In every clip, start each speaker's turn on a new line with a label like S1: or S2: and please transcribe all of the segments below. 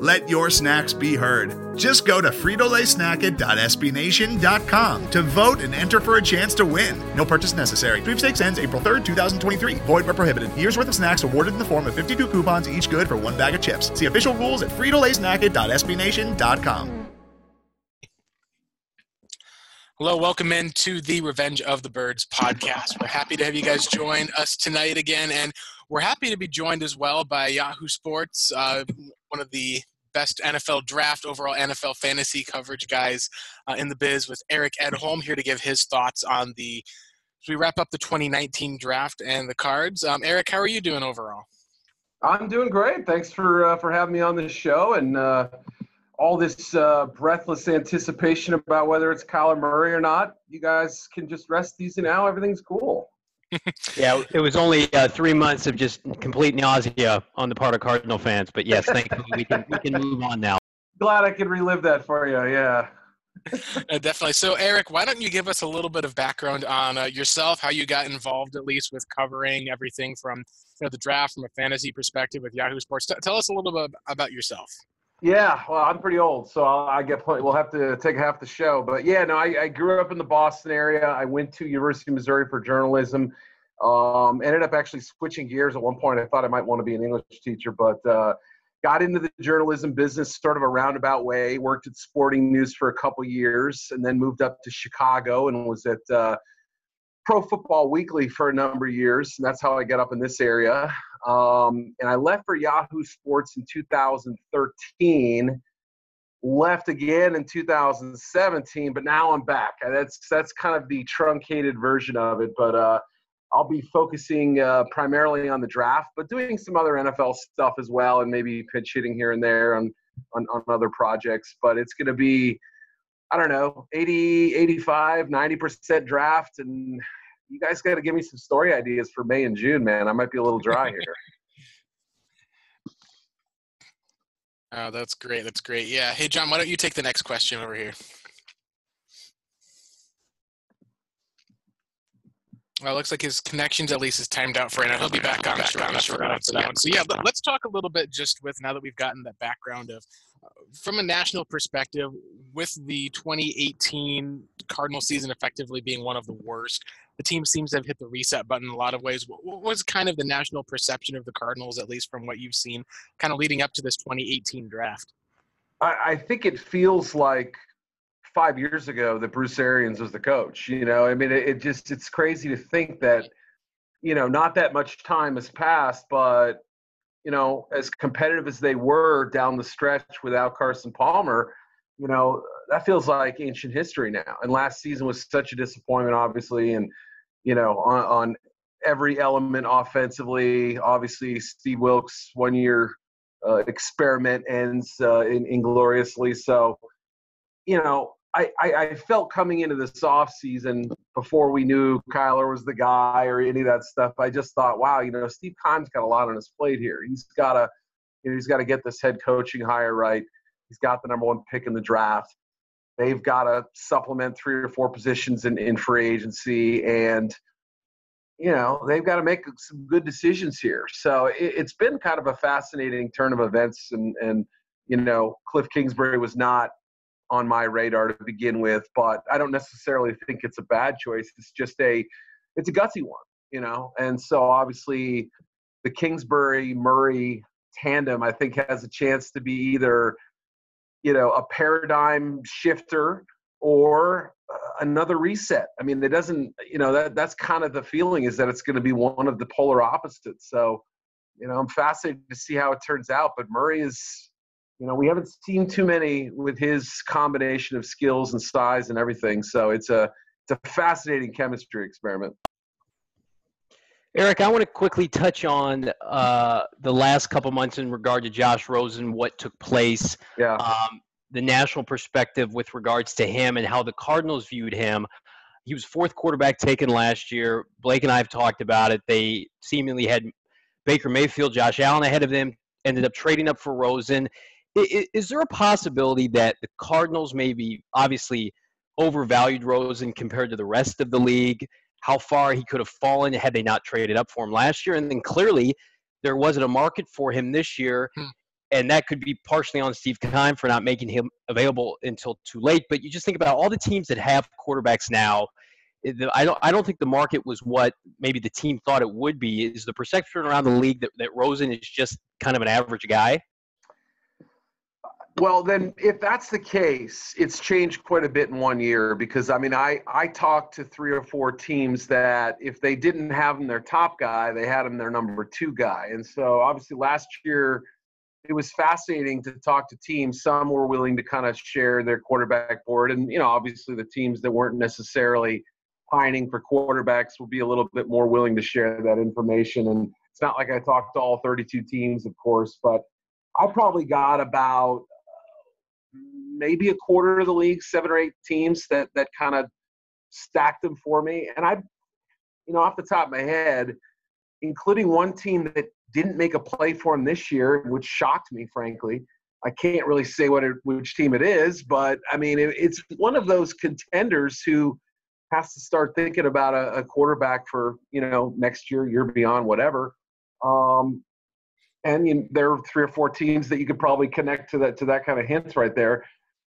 S1: Let your snacks be heard. Just go to fritolaysnacket.sbnation.com to vote and enter for a chance to win. No purchase necessary. Sweepstakes ends April 3rd, 2023. Void where prohibited. Year's worth of snacks awarded in the form of 52 coupons, each good for one bag of chips. See official rules at fritolaysnacket.sbnation.com.
S2: Hello, welcome in to the Revenge of the Birds podcast. We're happy to have you guys join us tonight again, and we're happy to be joined as well by Yahoo Sports, uh, one of the best NFL draft, overall NFL fantasy coverage guys uh, in the biz, with Eric Edholm here to give his thoughts on the. As we wrap up the 2019 draft and the cards, um, Eric, how are you doing overall?
S3: I'm doing great. Thanks for uh, for having me on this show and uh, all this uh, breathless anticipation about whether it's Kyler Murray or not. You guys can just rest easy now. Everything's cool.
S4: Yeah, it was only uh, three months of just complete nausea on the part of Cardinal fans. But yes, thankfully we can we can move on now.
S3: Glad I could relive that for you. Yeah.
S2: uh, definitely. So, Eric, why don't you give us a little bit of background on uh, yourself, how you got involved at least with covering everything from you know, the draft from a fantasy perspective with Yahoo Sports? T- tell us a little bit about yourself.
S3: Yeah, well, I'm pretty old, so I'll, I get we'll have to take half the show. But yeah, no, I, I grew up in the Boston area. I went to University of Missouri for journalism. Um, ended up actually switching gears at one point. I thought I might want to be an English teacher, but uh, got into the journalism business sort of a roundabout way. Worked at Sporting News for a couple years, and then moved up to Chicago and was at uh, Pro Football Weekly for a number of years. And that's how I got up in this area. Um, and I left for Yahoo Sports in 2013. Left again in 2017, but now I'm back. That's that's kind of the truncated version of it. But uh, I'll be focusing uh, primarily on the draft, but doing some other NFL stuff as well, and maybe pitch hitting here and there on on, on other projects. But it's going to be, I don't know, 80, 85, 90% draft, and you guys got to give me some story ideas for May and June, man. I might be a little dry here.
S2: oh, that's great. That's great. Yeah. Hey, John, why don't you take the next question over here? Well, it looks like his connections at least is timed out for now. He'll be back on shortly. So yeah, let's talk a little bit just with now that we've gotten that background of uh, from a national perspective, with the 2018 Cardinal season effectively being one of the worst, the team seems to have hit the reset button in a lot of ways. What was kind of the national perception of the Cardinals, at least from what you've seen, kind of leading up to this 2018 draft?
S3: I, I think it feels like five years ago that Bruce Arians was the coach. You know, I mean, it, it, just it's crazy to think that, you know, not that much time has passed, but you know, as competitive as they were down the stretch without Carson Palmer, you know, that feels like ancient history now. And last season was such a disappointment, obviously, and you know, on, on every element offensively. Obviously, Steve Wilks one year uh, experiment ends uh, in, ingloriously. So, you know, I, I, I, felt coming into this off season before we knew Kyler was the guy or any of that stuff. I just thought, wow, you know, Steve Keim's got a lot on his plate here. He's got to, you know, he's got to get this head coaching hire right. He's got the number one pick in the draft. They've got to supplement three or four positions in, in free agency, and you know they've got to make some good decisions here. So it, it's been kind of a fascinating turn of events, and and you know Cliff Kingsbury was not on my radar to begin with, but I don't necessarily think it's a bad choice. It's just a it's a gutsy one, you know. And so obviously the Kingsbury Murray tandem I think has a chance to be either you know a paradigm shifter or uh, another reset. I mean, it doesn't, you know, that that's kind of the feeling is that it's going to be one of the polar opposites. So, you know, I'm fascinated to see how it turns out. But Murray is, you know, we haven't seen too many with his combination of skills and size and everything. So it's a it's a fascinating chemistry experiment.
S4: Eric, I want to quickly touch on uh, the last couple months in regard to Josh Rosen, what took place,
S3: Yeah.
S4: um, the national perspective with regards to him, and how the Cardinals viewed him. He was fourth quarterback taken last year. Blake and I have talked about it. They seemingly had Baker Mayfield, Josh Allen ahead of them, ended up trading up for Rosen. I- i- Is there a possibility that the Cardinals maybe obviously overvalued Rosen compared to the rest of the league? How far he could have fallen had they not traded up for him last year? And then clearly there wasn't a market for him this year.
S2: Hmm.
S4: And that could be partially on Steve Keim for not making him available until too late. But you just think about all the teams that have quarterbacks now. I don't. I don't think the market was what maybe the team thought it would be. Is the perception around the league that, that Rosen is just kind of an average guy?
S3: Well, then, if that's the case, it's changed quite a bit in one year because I mean, I I talked to three or four teams that if they didn't have him their top guy, they had him their number two guy, and so obviously last year it was fascinating to talk to teams. Some were willing to kind of share their quarterback board, and you know, obviously the teams that weren't necessarily pining for quarterbacks will be a little bit more willing to share that information. And it's not like I talked to all 32 teams, of course, but I probably got about maybe a quarter of the league, seven or eight teams that that kind of stacked them for me. And I, you know, off the top of my head, including one team that didn't make a play for him this year, which shocked me, frankly. I can't really say what it, which team it is, but I mean, it, it's one of those contenders who has to start thinking about a, a quarterback for you know next year, year beyond, whatever. Um, and you, there are three or four teams that you could probably connect to that to that kind of hint right there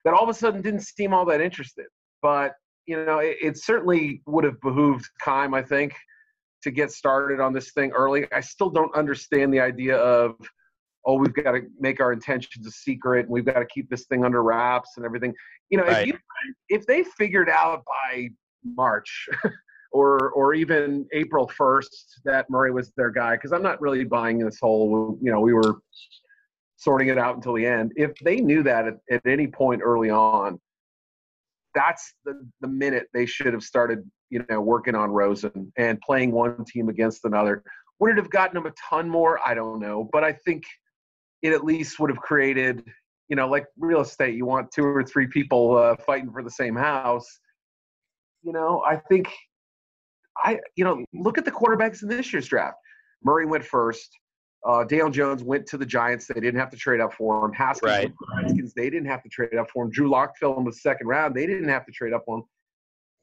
S3: that all of a sudden didn't seem all that interested. But you know, it, it certainly would have behooved Keim, I think, to get started on this thing early. I still don't understand the idea of oh, we've got to make our intentions a secret and we've got to keep this thing under wraps and everything. You know,
S4: Right.
S3: if you if they figured out by March or or even April 1st that Murray was their guy because I'm not really buying this whole you know we were sorting it out until the end. If they knew that at, at any point early on, that's the, the minute they should have started you know working on Rosen and playing one team against another. Would it have gotten them a ton more? I don't know, but I think it at least would have created you know like real estate. You want two or three people uh, fighting for the same house. You know, I think I, you know, look at the quarterbacks in this year's draft. Murray went first. Uh, Daniel Jones went to the Giants. They didn't have to trade up for him. Haskins,
S4: Right.
S3: went to the Redskins. They didn't have to trade up for him. Drew Lock fell in the second round. They didn't have to trade up for him.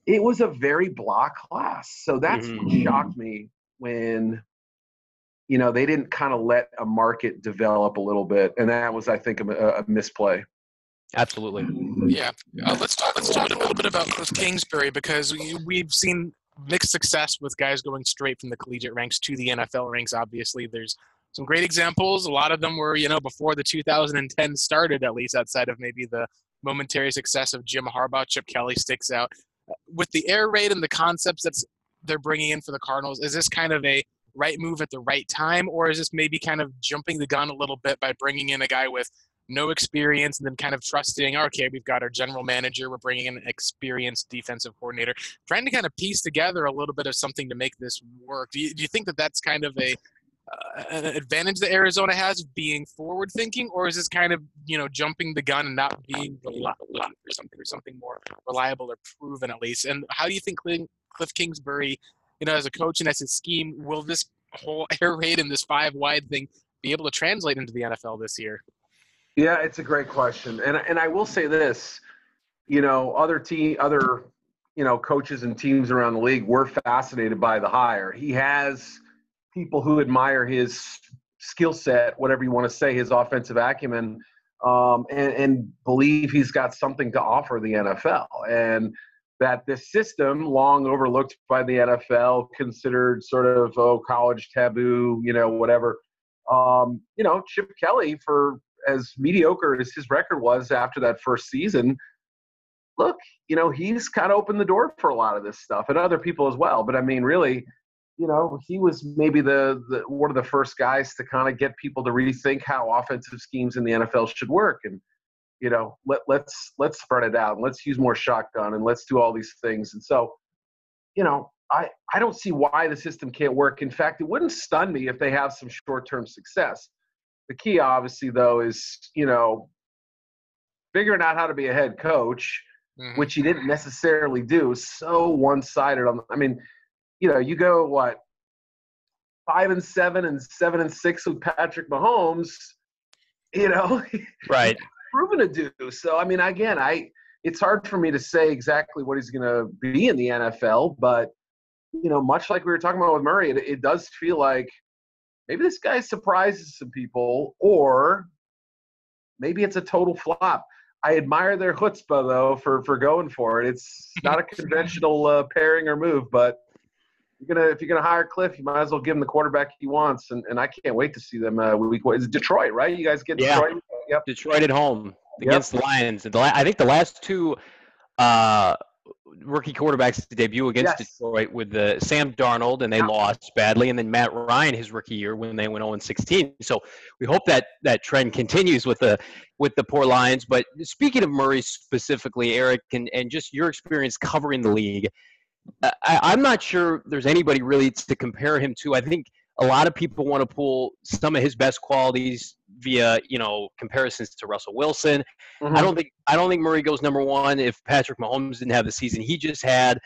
S3: It was a very block class. So that's what
S4: Mhm.
S3: shocked me when, you know, they didn't kind of let a market develop a little bit. And that was, I think, a, a misplay.
S4: Absolutely.
S2: Yeah, uh, let's talk. Let's talk a little bit about Cliff Kingsbury because we, we've seen mixed success with guys going straight from the collegiate ranks to the NFL ranks. Obviously, there's some great examples. A lot of them were, you know, before the 2010 started, at least outside of maybe the momentary success of Jim Harbaugh. Chip Kelly sticks out. Uh, With the air raid and the concepts that they're bringing in for the Cardinals, is this kind of a right move at the right time, or is this maybe kind of jumping the gun a little bit by bringing in a guy with no experience and then kind of trusting, okay, we've got our general manager, we're bringing in an experienced defensive coordinator, trying to kind of piece together a little bit of something to make this work. Do you, do you think that that's kind of a uh, an advantage that Arizona has being forward thinking, or is this kind of you know jumping the gun and not being reliable or something or something more reliable or proven at least? And how do you think Cliff Kingsbury, you know, as a coach and as a scheme, will this whole air raid and this five wide thing be able to translate into the NFL this year?
S3: Yeah, it's a great question, and and I will say this, you know, other team, other you know, coaches and teams around the league were fascinated by the hire. He has people who admire his skill set, whatever you want to say, his offensive acumen, um, and, and believe he's got something to offer the NFL, and that this system, long overlooked by the NFL, considered sort of oh college taboo, you know, whatever. Um, you know, Chip Kelly for as mediocre as his record was after that first season, look, you know, he's kind of opened the door for a lot of this stuff and other people as well. But I mean, really, you know, he was maybe the, the one of the first guys to kind of get people to rethink how offensive schemes in the NFL should work. And, you know, let, let's let's spread it out and let's use more shotgun and let's do all these things. And so, you know, I, I don't see why the system can't work. In fact, it wouldn't stun me if they have some short term success. The key, obviously, though, is you know figuring out how to be a head coach, mm-hmm. which he didn't necessarily do. So one sided. On I mean, you know, you go what five and seven and seven and six with Patrick Mahomes. You know,
S4: right?
S3: proven to do. So I mean, again, I it's hard for me to say exactly what he's going to be in the NFL, but you know, much like we were talking about with Murray, it, it does feel like maybe this guy surprises some people, or maybe it's a total flop. I admire their chutzpah though for for going for it. It's not a conventional uh, pairing or move, but you're gonna if you're gonna hire Cliff, you might as well give him the quarterback he wants. And, and I can't wait to see them uh, week. Is Detroit, right? You guys get
S4: yeah.
S3: Detroit?
S4: Yep. Detroit at home against yep. the Lions. I think the last two uh, rookie quarterbacks to debut against yes. Detroit with the Sam Darnold, and they yeah. lost badly, and then Matt Ryan his rookie year when they went 0 16. So we hope that that trend continues with the with the poor Lions. But speaking of Murray specifically, Eric, and and just your experience covering the league, I, I'm not sure there's anybody really to compare him to. I think a lot of people want to pull some of his best qualities via you know comparisons to Russell Wilson. Mm-hmm. I don't think I don't think Murray goes number one if Patrick Mahomes didn't have the season he just had.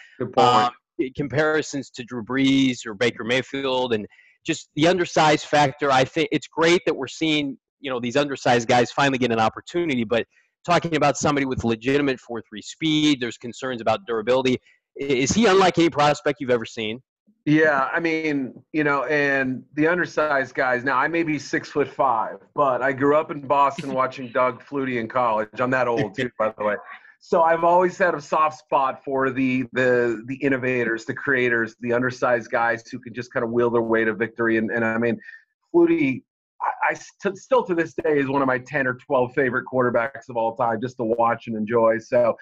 S4: Um, comparisons to Drew Brees or Baker Mayfield and just the undersized factor. I think it's great that we're seeing you know these undersized guys finally get an opportunity, but talking about somebody with legitimate four three speed, there's concerns about durability. Is he unlike any prospect you've ever seen?
S3: Yeah, I mean, you know, and the undersized guys. Now, I may be six foot five, but I grew up in Boston watching Doug Flutie in college. I'm that old too, by the way. So I've always had a soft spot for the the the innovators, the creators, the undersized guys who can just kind of wheel their way to victory. And, and I mean, Flutie, I, I st- still to this day is one of my ten or twelve favorite quarterbacks of all time, just to watch and enjoy. So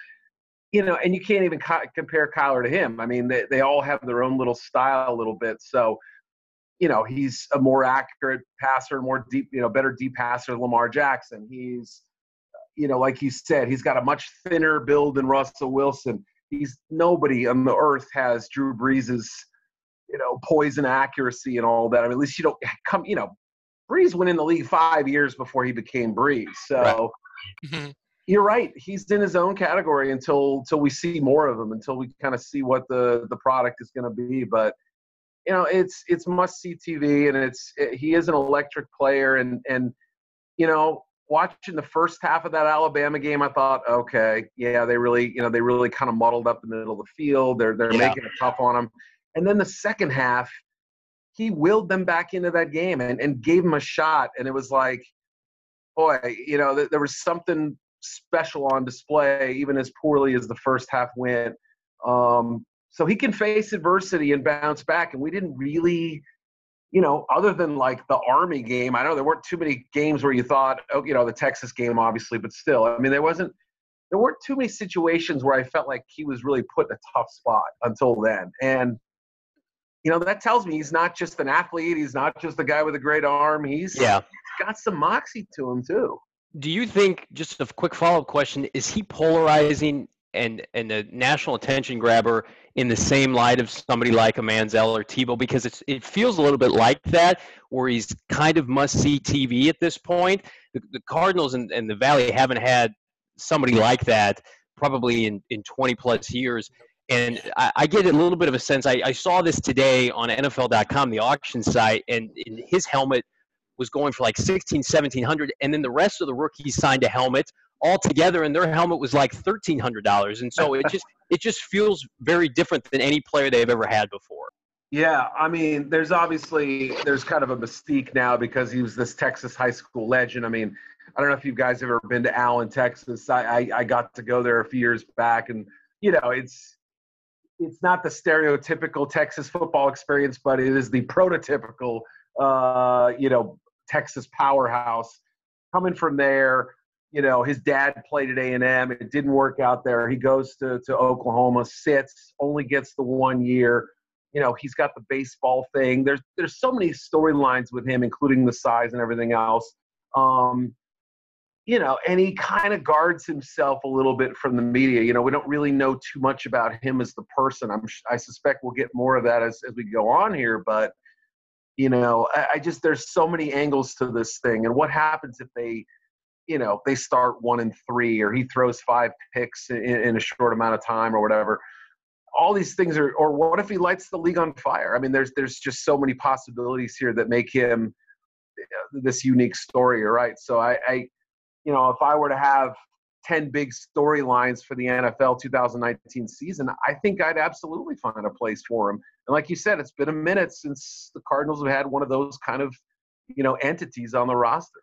S3: you know, and you can't even co- compare Kyler to him. I mean, they, they all have their own little style a little bit. So, you know, he's a more accurate passer, more deep, you know, better deep passer than Lamar Jackson. He's, you know, like you said, he's got a much thinner build than Russell Wilson. He's nobody on the earth has Drew Brees's, you know, poison accuracy and all that. I mean, at least you don't come, you know, Brees went in the league five years before he became Brees. So, right. Mm-hmm you're right. He's in his own category until until we see more of him, until we kind of see what the the product is going to be. But you know, it's it's must see TV, and it's it, he is an electric player, and and you know, watching the first half of that Alabama game, I thought, okay, yeah, they really you know they really kind of muddled up the middle of the field. They're they're yeah. making it tough on him, and then the second half, he willed them back into that game and and gave him a shot, and it was like boy, you know, there was something special on display, even as poorly as the first half went. Um, so he can face adversity and bounce back. And we didn't really, you know, other than like the Army game, I know there weren't too many games where you thought, oh, you know, the Texas game, obviously, but still, I mean, there wasn't, there weren't too many situations where I felt like he was really put in a tough spot until then. And, you know, that tells me he's not just an athlete. He's not just a guy with a great arm. He's,
S4: yeah.
S3: he's got some moxie to him, too
S4: do you think just a quick follow-up question is he polarizing and and a national attention grabber in the same light of somebody like a Manziel or Tebow because it's it feels a little bit like that where he's kind of must see TV at this point. The, the Cardinals and, and the Valley haven't had somebody like that probably in, in 20 plus years. And I, I get a little bit of a sense. I, I saw this today on NFL.com, the auction site, and his helmet was going for like 16 1700 and then the rest of the rookies signed a helmet all together and their helmet was like $1300 and so it just it just feels very different than any player they've ever had before.
S3: Yeah i mean there's obviously there's kind of a mystique now because he was this texas high school legend. I mean i don't know if you guys have ever been to allen texas. I i, I got to go there a few years back and you know it's it's not the stereotypical texas football experience but it is the prototypical uh, you know, Texas powerhouse. Coming from there, you know, his dad played at A&M. It didn't work out there. He goes to, to Oklahoma, sits, only gets the one year. You know, he's got the baseball thing. There's there's so many storylines with him, including the size and everything else. Um, you know, and he kind of guards himself a little bit from the media. You know, we don't really know too much about him as the person. I'm, I suspect we'll get more of that as, as we go on here, but you know, I, I just there's so many angles to this thing, and what happens if they, you know, they start one and three, or he throws five picks in, in a short amount of time, or whatever. All these things are, or what if he lights the league on fire? I mean, there's there's just so many possibilities here that make him uh, this unique story, right? So I, I you know, if I were to have 10 big storylines for the NFL 2019 season, I think I'd absolutely find a place for him. And like you said, it's been a minute since the Cardinals have had one of those kind of, you know, entities on the roster.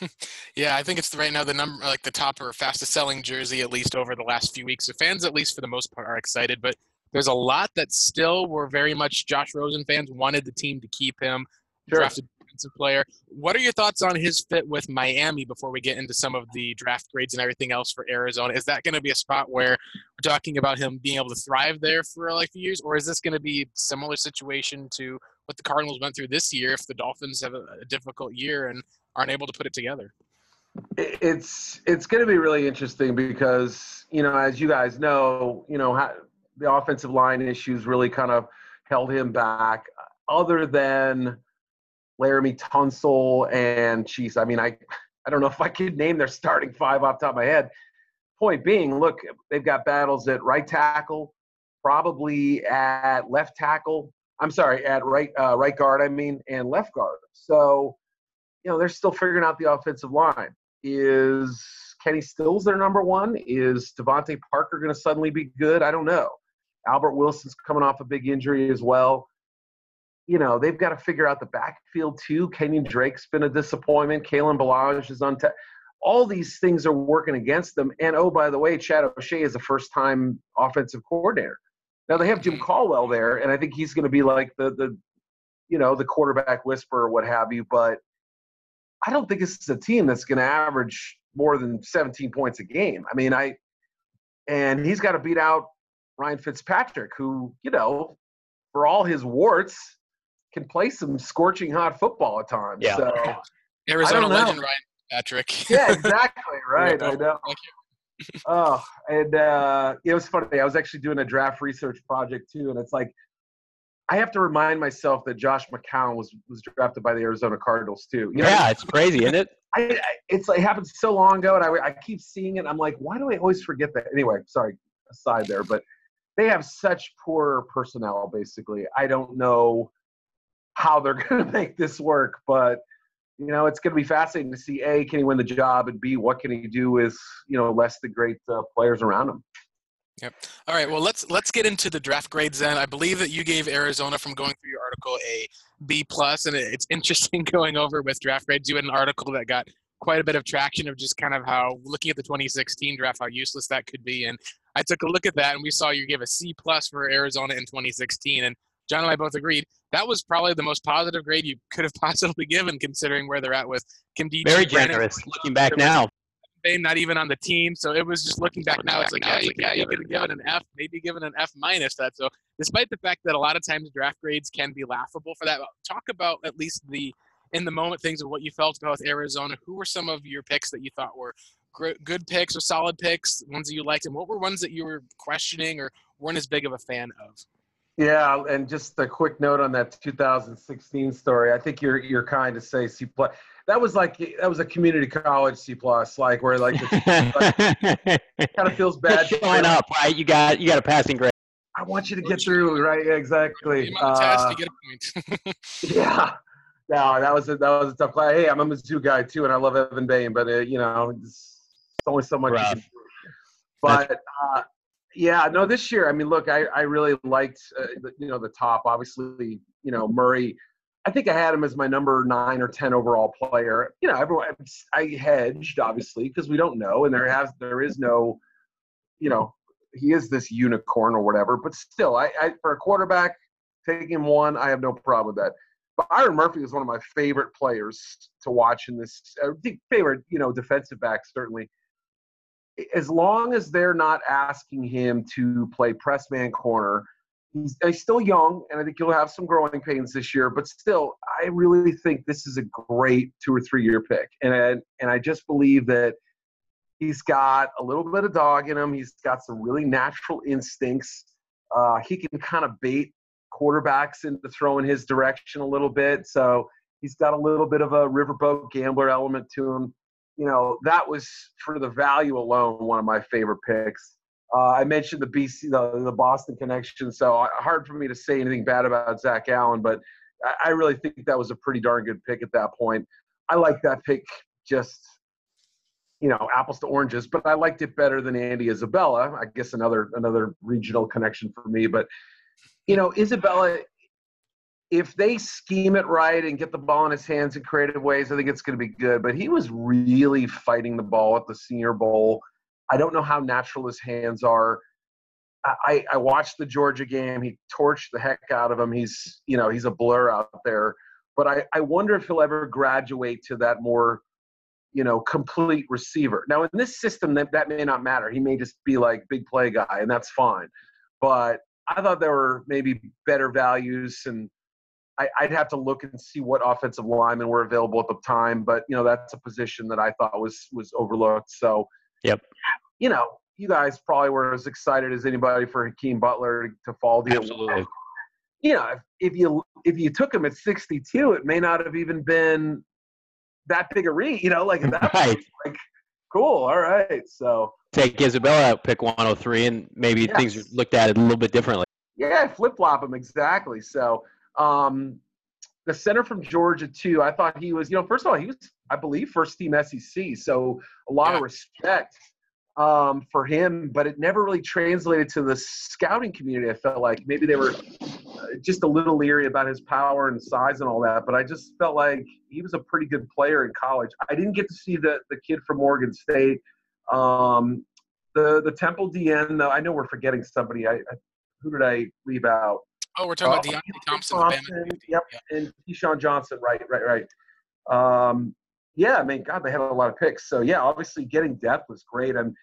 S2: yeah, I think it's right now the number, like the top or fastest selling jersey, at least over the last few weeks. So fans, at least for the most part, are excited. But there's a lot that still were very much Josh Rosen fans wanted the team to keep him. Sure. Drafted player. What are your thoughts on his fit with Miami before we get into some of the draft grades and everything else for Arizona? Is that going to be a spot where we're talking about him being able to thrive there for like few years, or is this going to be a similar situation to what the Cardinals went through this year if the Dolphins have a, a difficult year and aren't able to put it together?
S3: It's it's going to be really interesting because you know, as you guys know, you know, how, the offensive line issues really kind of held him back. Other than Laremy Tunsil and Cheese. I mean, I I don't know if I could name their starting five off top of my head. Point being, look, they've got battles at right tackle, probably at left tackle. I'm sorry, at right uh, right guard. I mean, and left guard. So, you know, they're still figuring out the offensive line. Is Kenny Stills their number one? Is DeVante Parker going to suddenly be good? I don't know. Albert Wilson's coming off a big injury as well you know, they've got to figure out the backfield too. Kenyan Drake's been a disappointment. Kalen Ballage is on. Te- all these things are working against them. And oh, by the way, Chad O'Shea is a first-time offensive coordinator. Now they have Jim Caldwell there, and I think he's going to be like the the, you know, the quarterback whisperer or what have you. But I don't think this is a team that's going to average more than 17 points a game. I mean, I and he's got to beat out Ryan Fitzpatrick, who you know, for all his warts, can play some scorching hot football at times.
S4: Yeah.
S3: So,
S2: Arizona legend Ryan Patrick.
S3: yeah, exactly. Right. I know. oh, and uh, it was funny. I was actually doing a draft research project too, and it's like I have to remind myself that Josh McCown was was drafted by the Arizona Cardinals too.
S4: You know, yeah, it's crazy, isn't it?
S3: I, I, it's like it happened so long ago, and I, I keep seeing it. I'm like, why do I always forget that? Anyway, sorry, aside there, but they have such poor personnel. Basically, I don't know how they're going to make this work. But you know, it's going to be fascinating to see a can he win the job, and b what can he do with you know less the great uh, players around him.
S2: Yep. All right. Well, let's let's get into the draft grades then. I believe that you gave Arizona from going through your article a B plus, and it's interesting going over with draft grades. You had an article that got quite a bit of traction of just kind of how looking at the 2016 draft, how useless that could be. And I took a look at that, and we saw you gave a C plus for Arizona in 2016. And John and I both agreed that was probably the most positive grade you could have possibly given, considering where they're at with Kim D.
S4: Very generous. Looking back now, they
S2: not even on the team. So it was just looking back now. It's like, yeah, you, yeah, you could give it an F, maybe given an F minus that. So despite the fact that a lot of times draft grades can be laughable for that, talk about at least the in the moment things of what you felt about Arizona. Who were some of your picks that you thought were good picks or solid picks, ones that you liked, and what were ones that you were questioning or weren't as big of a fan of?
S3: Yeah, and just a quick note on that 2016 story. I think you're you're kind to say C plus. That was like that was a community college C plus, like where like, like kind of feels bad.
S4: Showing up, right? You got you got a passing grade.
S3: I want you to get through, right? Exactly.
S2: Uh, test, you get a
S3: point. yeah. No, that was a, that was a tough class. Hey, I'm a Mizzou guy too, and I love Evan Boehm, but uh, you know, it's, it's only so much. But uh, yeah, no, this year, I mean, look, I, I really liked, uh, you know, the top. Obviously, you know, Murray. I think I had him as my number nine or ten overall player. You know, everyone, I hedged obviously because we don't know, and there has there is no, you know, he is this unicorn or whatever. But still, I, I for a quarterback, taking him one, I have no problem with that. But Byron Murphy is one of my favorite players to watch in this. Favorite, you know, defensive back certainly as long as they're not asking him to play press man corner, he's, he's still young, and I think he'll have some growing pains this year. But still, I really think this is a great two or three year pick, and and I just believe that he's got a little bit of dog in him. He's got some really natural instincts. Uh, he can kind of bait quarterbacks into throwing his direction a little bit. So he's got a little bit of a riverboat gambler element to him. You know, that was for the value alone one of my favorite picks. Uh, I mentioned the BC, the, the Boston connection, so hard for me to say anything bad about Zach Allen, but I, I really think that was a pretty darn good pick at that point. I like that pick just you know apples to oranges but i liked it better than andy isabella i guess another another regional connection for me but you know isabella if they scheme it right and get the ball in his hands in creative ways i think it's going to be good but he was really fighting the ball at the senior bowl i don't know how natural his hands are I, I watched the Georgia game. He torched the heck out of him. He's, you know, he's a blur out there. But I, I wonder if he'll ever graduate to that more you know, complete receiver. Now, in this system, that, that may not matter. He may just be like big play guy, and that's fine. But I thought there were maybe better values, and I, would have to look and see what offensive linemen were available at the time. But you know, that's a position that I thought was was overlooked. So,
S4: yep.
S3: You know, you guys probably were as excited as anybody for Hakeem Butler to, to fall deal.
S4: Absolutely.
S3: You know, if, if you if you took him at 62, it may not have even been that big a read, you know, like that right. like cool, all right. So
S4: take Isabella out, pick 103, and maybe yes. things are looked at a little bit differently.
S3: Yeah, flip flop him exactly. So um, the center from Georgia too. I thought he was, you know, first of all, he was, I believe, first team SEC. So a lot yeah. of respect um, for him, but it never really translated to the scouting community. I felt like maybe they were uh, just a little leery about his power and size and all that, but I just felt like he was a pretty good player in college. I didn't get to see the the kid from Oregon State. Um, the the Temple DN though, I know we're forgetting somebody. I, I who did I leave out?
S2: Oh, we're talking uh, about Deionte Thompson. Thompson
S3: yep, and KeeSean Johnson. Right, right, right. Um, yeah, I mean, God, they had a lot of picks. So yeah, obviously getting depth was great. And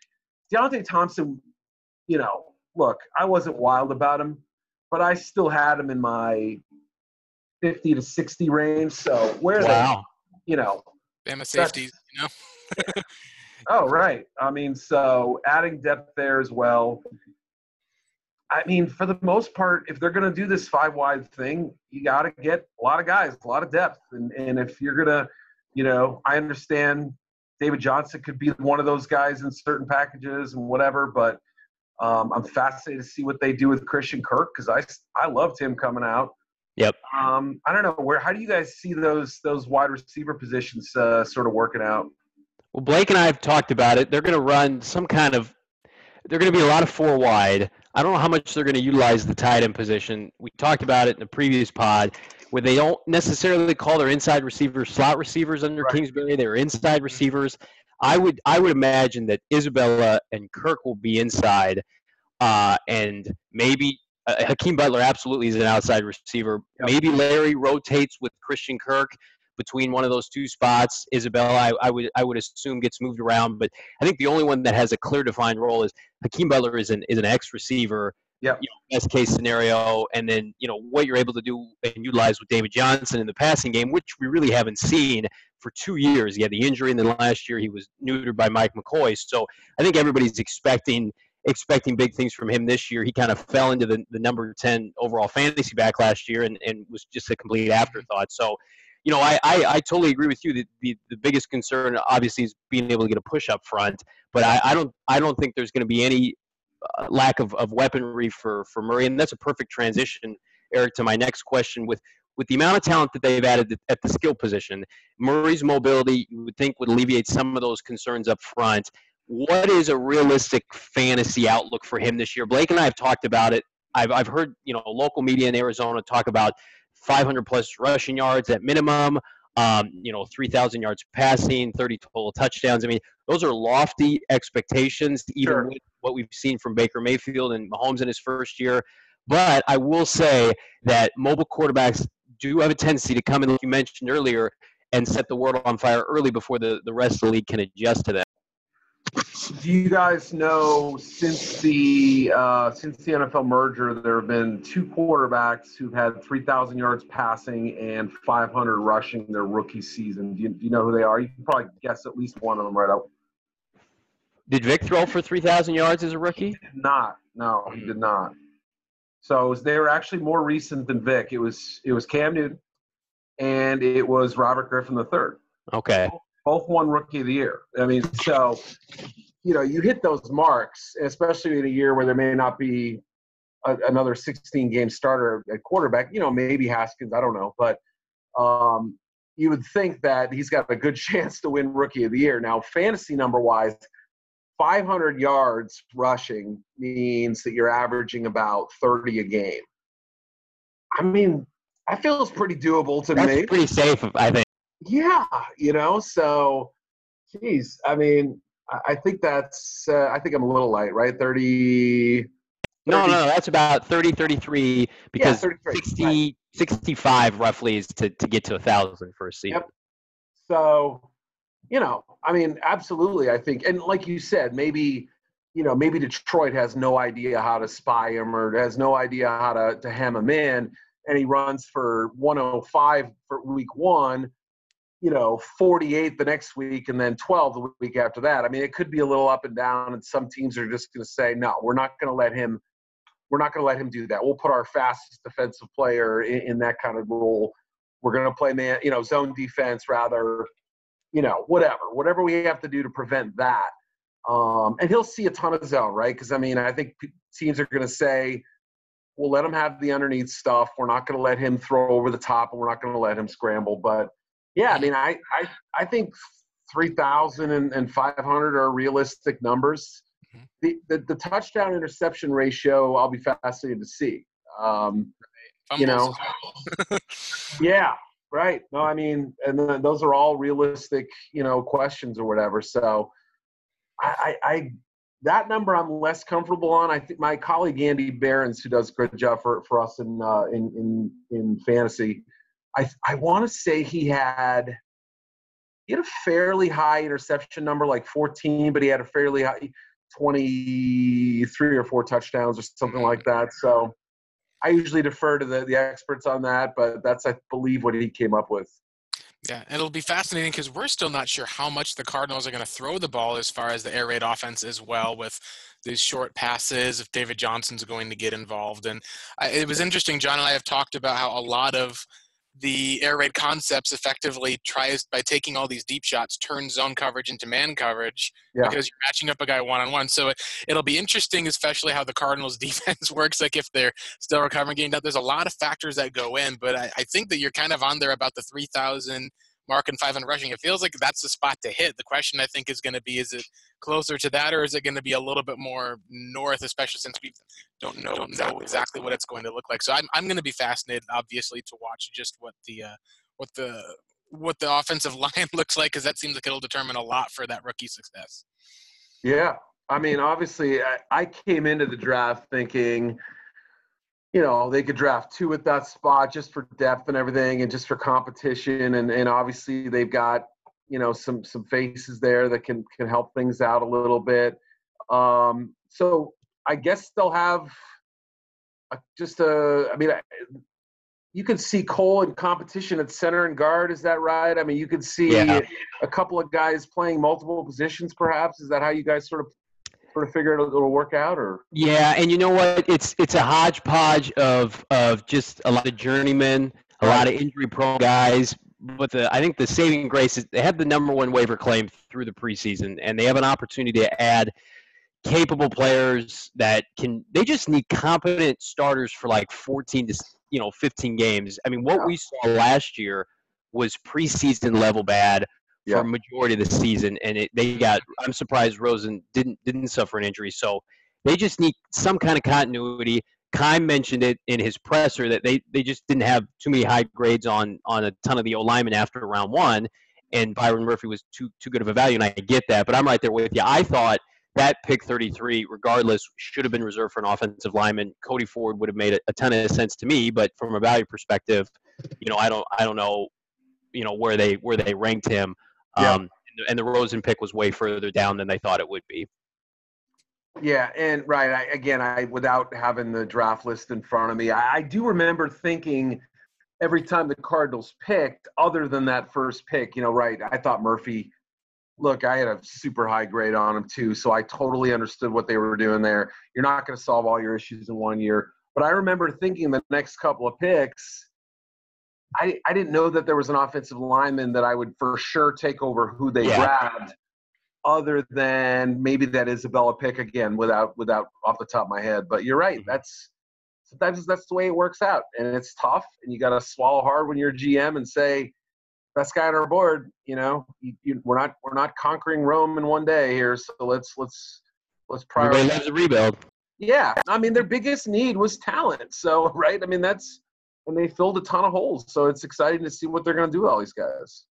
S3: Deionte Thompson, you know, look, I wasn't wild about him, but I still had him in my 50 to 60 range. So where wow. they, you know,
S2: Bama safeties, you know.
S3: oh right. I mean, so adding depth there as well. I mean, for the most part, if they're going to do this five wide thing, you got to get a lot of guys, a lot of depth, and and if you're going to you know, I understand David Johnson could be one of those guys in certain packages and whatever, but um, I'm fascinated to see what they do with Christian Kirk because I I loved him coming out.
S4: Yep.
S3: Um, I don't know where. How do you guys see those those wide receiver positions uh, sort of working out?
S4: Well, Blake and I have talked about it. They're going to run some kind of. They're going to be a lot of four wide. I don't know how much they're going to utilize the tight end position. We talked about it in the previous pod where they don't necessarily call their inside receivers slot receivers under right. Kingsbury. They're inside receivers. I would I would imagine that Isabella and Kirk will be inside, uh, and maybe uh, Hakeem Butler absolutely is an outside receiver. Yep. Maybe Larry rotates with Christian Kirk between one of those two spots. Isabella, I, I, would I would assume gets moved around, but I think the only one that has a clear defined role is Hakeem Butler is an is an X receiver
S3: yeah.
S4: You know, best case scenario, and then you know what you're able to do and utilize with David Johnson in the passing game, which we really haven't seen for two years. He had the injury, and then last year he was neutered by Mike McCoy. So I think everybody's expecting expecting big things from him this year. He kind of fell into the, the number 10 overall fantasy back last year and, and was just a complete afterthought. So, you know, I, I, I totally agree with you that the, the biggest concern obviously is being able to get a push up front. But I, I don't I don't think there's going to be any uh, lack of, of weaponry for, for Murray. And that's a perfect transition, Eric, to my next question. With, with the amount of talent that they've added at the skill position, Murray's mobility, you would think, would alleviate some of those concerns up front. What is a realistic fantasy outlook for him this year? Blake and I have talked about it. I've, I've heard you know local media in Arizona talk about 500 plus rushing yards at minimum um, you know, 3,000 yards passing, 30 total touchdowns. I mean, those are lofty expectations, even sure. with what we've seen from Baker Mayfield and Mahomes in his first year. But I will say that mobile quarterbacks do have a tendency to come in, like you mentioned earlier, and set the world on fire early before the, the rest of the league can adjust to that.
S3: Do you guys know since the uh, since the NFL merger, there have been two quarterbacks who've had 3,000 yards passing and 500 rushing their rookie season. Do you, do you know who they are? You can probably guess at least one of them right up.
S4: Did Vic throw for 3,000 yards as a rookie?
S3: Not. No, he did not. So was, they were actually more recent than Vic. It was it was Cam Newton, and it was Robert Griffin III.
S4: Okay.
S3: Both won Rookie of the Year. I mean, so you know, you hit those marks, especially in a year where there may not be a, another 16 game starter at quarterback. You know, maybe Haskins. I don't know, but um, you would think that he's got a good chance to win Rookie of the Year. Now, fantasy number wise, 500 yards rushing means that you're averaging about 30 a game. I mean, that feels pretty doable to
S4: That's
S3: me.
S4: pretty safe, I think.
S3: Yeah, you know, so, geez, I mean, I- think that's, uh, I think I'm a little light, right? 30.
S4: No,
S3: 30
S4: no, that's about 30, 33, because
S3: 33,
S4: 60, 65 roughly is to, to get to a 1,000 for a season.
S3: Yep. So, you know, I mean, absolutely. I think, and like you said, maybe, you know, maybe Detroit has no idea how to spy him or has no idea how to, to hem him in, and he runs for 105 for week one, you know, 48 the next week, and then 12 the week after that. I mean, it could be a little up and down, and some teams are just going to say, no, we're not going to let him. We're not going to let him do that. We'll put our fastest defensive player in, in that kind of role. We're going to play man, you know, zone defense rather you know, whatever, whatever we have to do to prevent that. Um, and he'll see a ton of zone, right? Because I mean, I think teams are going to say, "We'll let him have the underneath stuff. We're not going to let him throw over the top, and we're not going to let him scramble." But yeah, I mean, I I, I think three thousand and, five hundred are realistic numbers.
S2: Mhm.
S3: The, the the touchdown interception ratio, I'll be fascinated to see. Um, You know. yeah, right. No, I mean, and then those are all realistic, you know, questions or whatever. So, I, I, I that number I'm less comfortable on. I think my colleague Andy Behrens, who does a great job for for us in uh, in in in fantasy, I I want to say he had he had a fairly high interception number, like 14, but he had a fairly high 23 or four touchdowns or something mm-hmm. like that. So. I usually defer to the, the experts on that, but that's I believe what he came up with.
S2: Yeah, and it'll be fascinating because we're still not sure how much the Cardinals are going to throw the ball as far as the air raid offense as well with these short passes. If David Johnson's going to get involved, and I, it was interesting. John and I have talked about how a lot of the air raid concepts effectively tries by taking all these deep shots turn zone coverage into man coverage
S3: Yeah.
S2: because you're matching up a guy one on one. So it, it'll be interesting, especially how the Cardinals defense works. Like if they're still recovering, getting up. There's a lot of factors that go in, but I, I think that you're kind of on there about the 3,000 mark and 500 rushing. It feels like that's the spot to hit. The question I think is going to be: Is it closer to that, or is it going to be a little bit more north? Especially since we don't know, know exactly what it's going to look like. So I'm I'm going to be fascinated, obviously, to watch just what the uh, what the what the offensive line looks like, because that seems like it'll determine a lot for that rookie success.
S3: Yeah. I mean, obviously, I, I came into the draft thinking, you know, they could draft two at that spot just for depth and everything and just for competition. And, and obviously, they've got, you know, some some faces there that can can help things out a little bit. Um, so I guess they'll have a, just a, I mean, I- you could see Cole in competition at center and guard. Is that right? I mean, you could see
S4: Yeah.
S3: a couple of guys playing multiple positions. Perhaps is that how you guys sort of sort of figure it'll, it'll work out? Or
S4: Yeah, and you know what? It's it's a hodgepodge of of just a lot of journeymen, a lot of injury prone guys. But the I think the saving grace is they have the number one waiver claim through the preseason, and they have an opportunity to add capable players that can. They just need competent starters for like 14 to you know 15 games. I mean, what we saw last year was preseason level bad
S3: Yeah.
S4: a majority of the season, and it, they got. I'm surprised Rosen didn't didn't suffer an injury. So they just need some kind of continuity. Keim mentioned it in his presser that they, they just didn't have too many high grades on on a ton of the O linemen after round one, and Byron Murphy was too too good of a value, and I get that, but I'm right there with you. I thought that pick 33, regardless, should have been reserved for an offensive lineman. Cody Ford would have made a, a ton of sense to me, but from a value perspective, you know, I don't I don't know, you know, where they where they ranked him.
S3: Yeah.
S4: Um, and the Rosen pick was way further down than they thought it would be.
S3: Yeah, and right. I, again, I without having the draft list in front of me, I, I do remember thinking every time the Cardinals picked, other than that first pick, you know, right? I thought Murphy. Look, I had a super high grade on him too, so I totally understood what they were doing there. You're not going to solve all your issues in one year, but I remember thinking the next couple of picks, I, I didn't know that there was an offensive lineman that I would for sure take over who they yeah. grabbed other than maybe that Isabella pick again without without off the top of my head. But you're right. Mm-hmm. That's sometimes that's the way it works out, and it's tough, and you got to swallow hard when you're a GM and say, best guy on our board. You know, you, you, we're not we're not conquering Rome in one day here, so let's let's let's prioritize.
S4: Rebuild.
S3: Yeah, I mean their biggest need was talent. So right, I mean that's and they filled a ton of holes. So it's exciting to see what they're going to do with all these guys.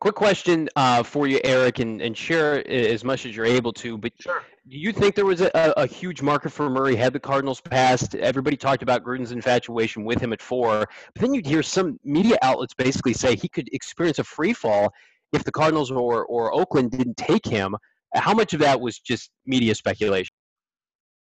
S4: Quick question uh, for you, Eric, and, and share as much as you're able to. But
S3: sure.
S4: do you think there was a, a huge market for Murray had the Cardinals passed? Everybody talked about Gruden's infatuation with him at four, but then you'd hear some media outlets basically say he could experience a free fall if the Cardinals or, or Oakland didn't take him. How much of that was just media speculation?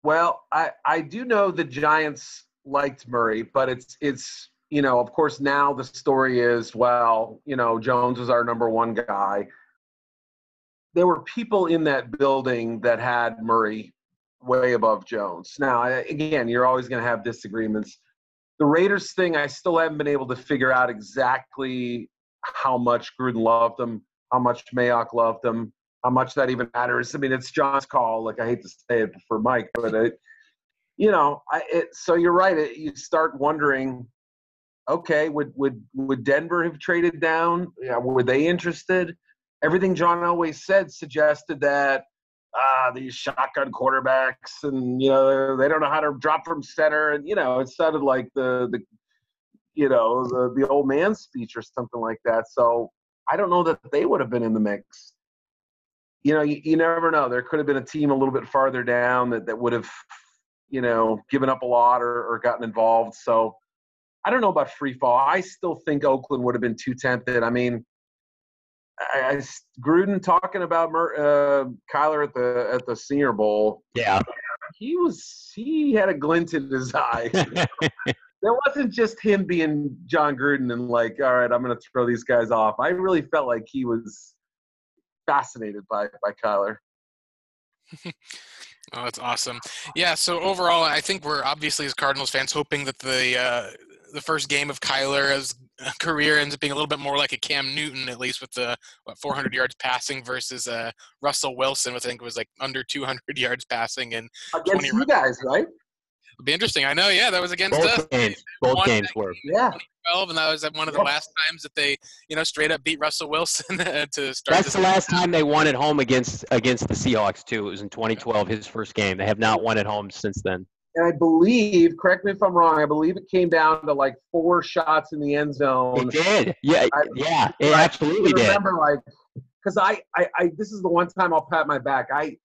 S3: Well, I, I do know the Giants liked Murray, but it's it's you know, of course, now the story is, well, you know, Jones is our number one guy. There were people in that building that had Murray way above Jones. Now, again, you're always going to have disagreements. The Raiders thing, I still haven't been able to figure out exactly how much Gruden loved them, how much Mayock loved them, how much that even matters. I mean, it's Jon's call. Like I hate to say it for Mike, but it, you know, I, it, so you're right. It, you start wondering okay, would would would Denver have traded down? Yeah, were they interested? Everything John always said suggested that ah, these shotgun quarterbacks, and you know they don't know how to drop from center, and you know it sounded like the the you know the the old man speech or something like that. So I don't know that they would have been in the mix. You know, you, you never know. There could have been a team a little bit farther down that, that would have, you know, given up a lot or, or gotten involved. So I don't know about free fall. I still think Oakland would have been too tempted. I mean, I, I Gruden talking about uh, Kyler at the at the Senior Bowl.
S4: Yeah,
S3: he was he had a glint in his eye. there wasn't just him being Jon Gruden and like, all right, I'm going to throw these guys off. I really felt like he was fascinated by by Kyler.
S2: Oh, that's awesome. Yeah. So overall, I think we're obviously as Cardinals fans hoping that the uh, the first game of Kyler's career ends up being a little bit more like a Cam Newton, at least with the what 400 yards passing versus uh, Russell Wilson, which I think was like under 200 yards passing and
S3: against you guys, right?
S2: It'll be interesting. I know. Yeah, that was against
S4: both
S2: us.
S4: Games. Both games were.
S3: Yeah.
S2: 12, and that was one of the last times that they, you know, straight up beat Russell Wilson to start.
S4: That's the last time they won at home against against the Seahawks too. It was in 2012, his first game. They have not won at home since then
S3: and I believe, correct me if I'm wrong, I believe it came down to like four shots in the end zone.
S4: It did. Yeah, I, yeah, it I absolutely
S3: did. Remember, like, because I, I, I, this is the one time I'll pat my back. I,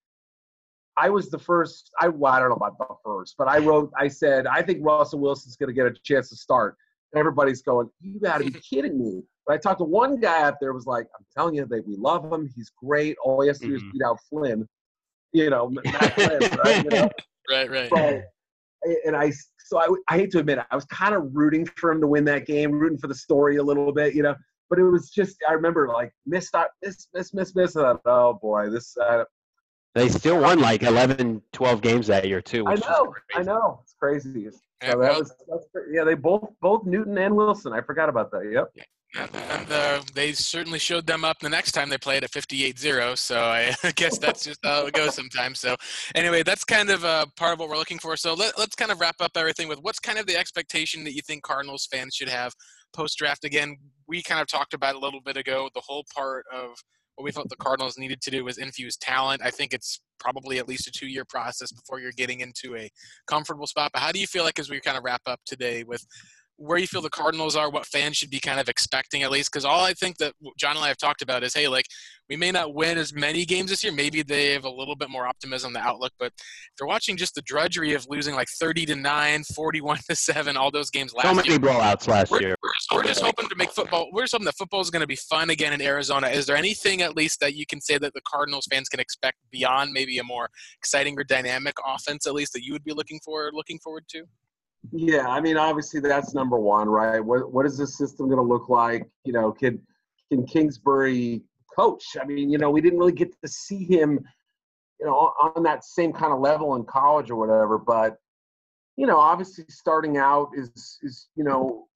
S3: I was the first. I, well, I don't know about the first, but I wrote. I said I think Russell Wilson's going to get a chance to start. Everybody's going, "You got to be kidding me!" But I talked to one guy out there. Was like, "I'm telling you, that we love him. He's great. All he has to do mm-hmm. is beat out Flynn." You know, Flynn,
S2: right? You know? right, right.
S3: So, and I so I, I hate to admit it, I was kind of rooting for him to win that game, rooting for the story a little bit, you know. But it was just I remember like miss miss miss miss miss. And I, oh boy, this. Uh,
S4: they still won like 11, 12 games that year too.
S3: I know, I know, it's crazy. So yeah, that was yeah. They both both Newton and Wilson. I forgot about that. Yep.
S2: Yeah. And uh, they certainly showed them up the next time they played at 58-0. So I guess that's just how it goes sometimes. So anyway, that's kind of uh, part of what we're looking for. So let, us kind of wrap up everything with what's kind of the expectation that you think Cardinals fans should have post-draft. Again, we kind of talked about a little bit ago. The whole part of what we thought the Cardinals needed to do was infuse talent. I think it's probably at least a two-year process before you're getting into a comfortable spot. But how do you feel like as we kind of wrap up today with – where you feel the Cardinals are, what fans should be kind of expecting at least. Because all I think that John and I have talked about is, hey, like we may not win as many games this year. Maybe they have a little bit more optimism, the outlook. But if they're watching just the drudgery of losing like 30 to 9, 41 to 7, all those games last
S4: so many
S2: year.
S4: blowouts last
S2: We're,
S4: year.
S2: we're just, we're just hoping to make football. We're just hoping that football is going to be fun again in Arizona. Is there anything at least that you can say that the Cardinals fans can expect beyond maybe a more exciting or dynamic offense, at least that you would be looking for, looking forward to?
S3: Yeah, I mean, obviously that's number one, right? What what is the system going to look like? You know, can can Kingsbury coach? I mean, you know, we didn't really get to see him, you know, on that same kind of level in college or whatever. But you know, obviously starting out is is you know,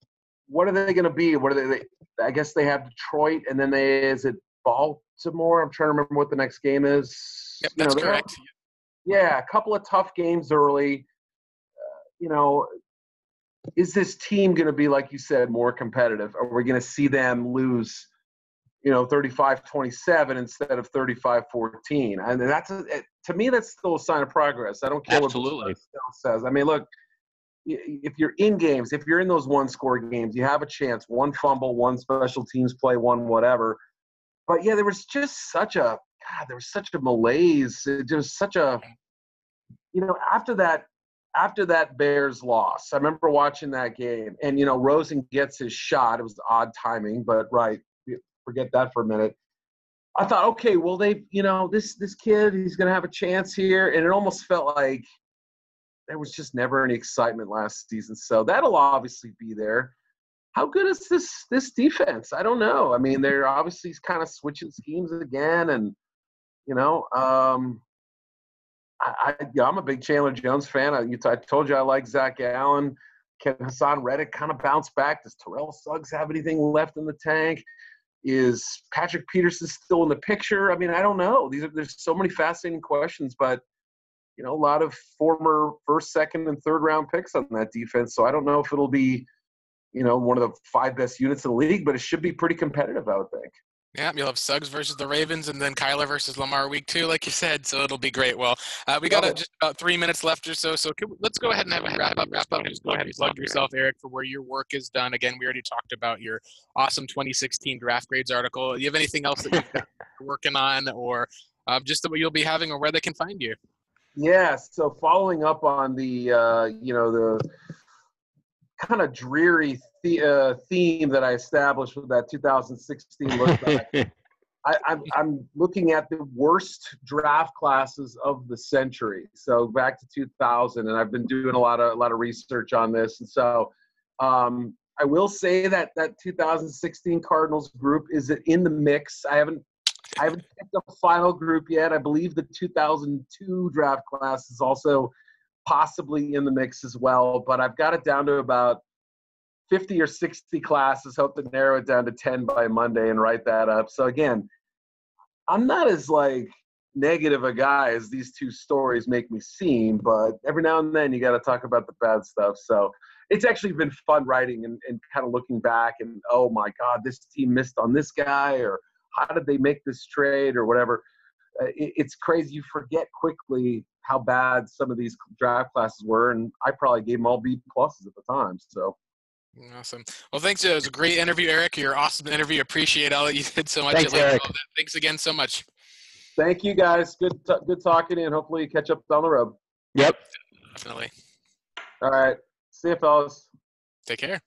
S3: what are they going to be? What are they, they? I guess they have Detroit, and then they is it Baltimore? I'm trying to remember what the next game is.
S2: Yep,
S3: You know,
S2: that's correct.
S3: yeah, a couple of tough games early. You know, is this team going to be, like you said, more competitive? Are we going to see them lose, you know, 35 27 instead of 35 14? And that's, a, it- to me, that's still a sign of progress. I don't care
S4: Absolutely.
S3: what says. I mean, look, if you're in games, if you're in those one score games, you have a chance. One fumble, one special teams play, one whatever. But yeah, there was just such a God. There was such a malaise. Was such a, you know, after that, after that Bears loss, I remember watching that game, and you know, Rosen gets his shot. It was odd timing, but right, forget that for a minute. I thought, okay, well, they, you know, this this kid, he's gonna have a chance here, and it almost felt like there was just never any excitement last season. So that'll obviously be there. How good is this this defense? I don't know. I mean, they're obviously kind of switching schemes again, and you know, um, I, I yeah, I'm a big Chandler Jones fan. I, you told you I like Zach Allen. Can Haason Reddick kind of bounce back? Does Terrell Suggs have anything left in the tank? Is Patrick Peterson still in the picture? I mean, I don't know. These are there's so many fascinating questions, but you know, a lot of former first, second, and third round picks on that defense. So I don't know if it'll be, you know, one of the five best units in the league, but it should be pretty competitive, I would think.
S2: Yeah, you'll have Suggs versus the Ravens, and then Kyler versus Lamar week two, like you said. So it'll be great. Well, uh, we got
S3: Love
S2: uh, just about three minutes left or so. So can, let's go ahead and have a wrap up. Wrap up. Just go ahead and plug yourself, Eric, for where your work is done. Again, we already talked about your awesome 2016 draft grades article. Do you have anything else that you've got working on, or uh, just that you'll be having, or where they can find you?
S3: Yeah. So following up on the, uh, you know, the kind of dreary the, uh, theme that I established with that 2016 look back, I, I'm, I'm looking at the worst draft classes of the century. So back to 2000, and I've been doing a lot of a lot of research on this. And so um, I will say that that 2016 Cardinals group is in the mix. I haven't I haven't picked a final group yet. I believe the 2002 draft class is also possibly in the mix as well. But I've got it down to about 50 or 60 classes. Hope to narrow it down to 10 by Monday and write that up. So again, I'm not as like negative a guy as these two stories make me seem, but every now and then you got to talk about the bad stuff. So it's actually been fun writing and, and kind of looking back and oh my God, this team missed on this guy or how did they make this trade or whatever. Uh, it, it's crazy. You forget quickly how bad some of these draft classes were, and I probably gave them all B pluses at the time. So
S2: Awesome. Well, thanks. It was a great interview, Eric. You're awesome interview. Appreciate all that you did so much.
S4: Thanks, Eric.
S2: that. Thanks again so much.
S3: thank you guys. Good t- good talking, and hopefully catch up down the road.
S4: yep.
S2: Definitely.
S3: All right. See you, fellas.
S2: Take care.